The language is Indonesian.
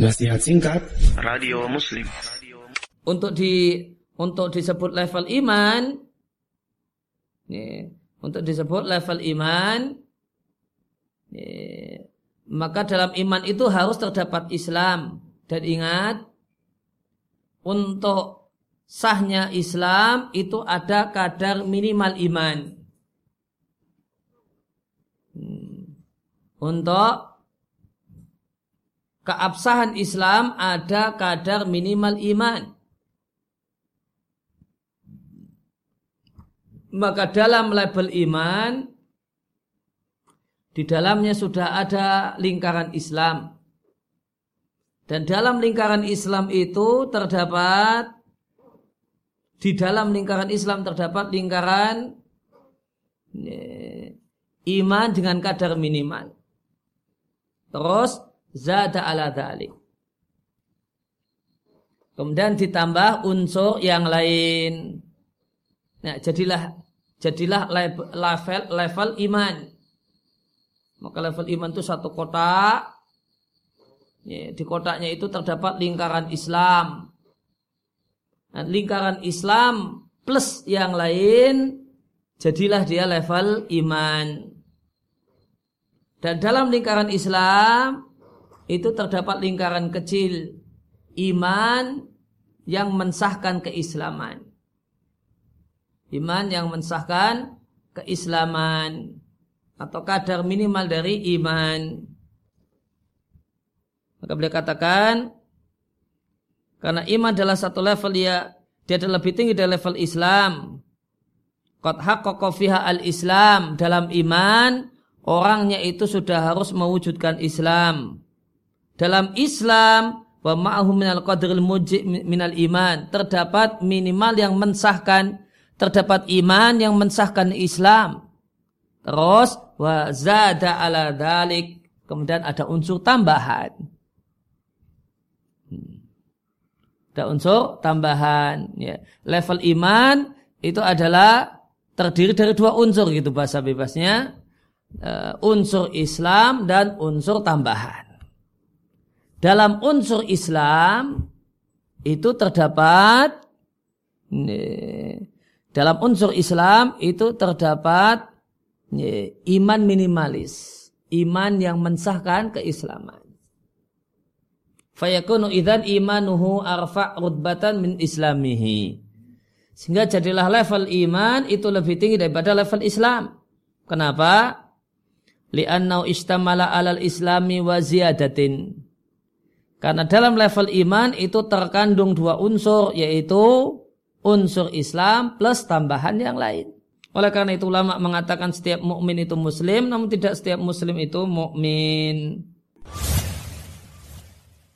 Nasihat singkat Radio Muslim. untuk di untuk disebut level iman ya, untuk disebut level iman ya, maka dalam iman itu harus terdapat Islam dan ingat untuk sahnya Islam itu ada kadar minimal iman Hmm. untuk keabsahan Islam ada kadar minimal iman. Maka dalam label iman di dalamnya sudah ada lingkaran Islam. Dan dalam lingkaran Islam itu terdapat di dalam lingkaran Islam terdapat lingkaran eh, iman dengan kadar minimal. Terus zada ala dhalik kemudian ditambah unsur yang lain Nah, jadilah jadilah level level iman. Maka level iman itu satu kotak. Ya, di kotaknya itu terdapat lingkaran Islam. Dan lingkaran Islam plus yang lain jadilah dia level iman. Dan dalam lingkaran Islam itu terdapat lingkaran kecil iman yang mensahkan keislaman iman yang mensahkan keislaman atau kadar minimal dari iman. Maka beliau katakan karena iman adalah satu level dia dia adalah lebih tinggi dari level Islam. Qad haqqaqa fiha al-Islam dalam iman orangnya itu sudah harus mewujudkan Islam. Dalam Islam wa ma'ahu minal qadril mujib minal iman terdapat minimal yang mensahkan terdapat iman yang mensahkan Islam. Terus wa zada ala dalik. Kemudian ada unsur tambahan. Hmm. Ada unsur tambahan. Ya. Level iman itu adalah terdiri dari dua unsur gitu bahasa bebasnya. Uh, unsur Islam dan unsur tambahan. Dalam unsur Islam itu terdapat dalam unsur Islam itu terdapat iman minimalis, iman yang mensahkan keislaman. Fayakunu idan imanuhu arfa' rutbatan min islamihi. Sehingga jadilah level iman itu lebih tinggi daripada level Islam. Kenapa? Li'annau istamala alal islami wa ziyadatin. Karena dalam level iman itu terkandung dua unsur yaitu unsur Islam plus tambahan yang lain. Oleh karena itu ulama mengatakan setiap mukmin itu muslim namun tidak setiap muslim itu mukmin.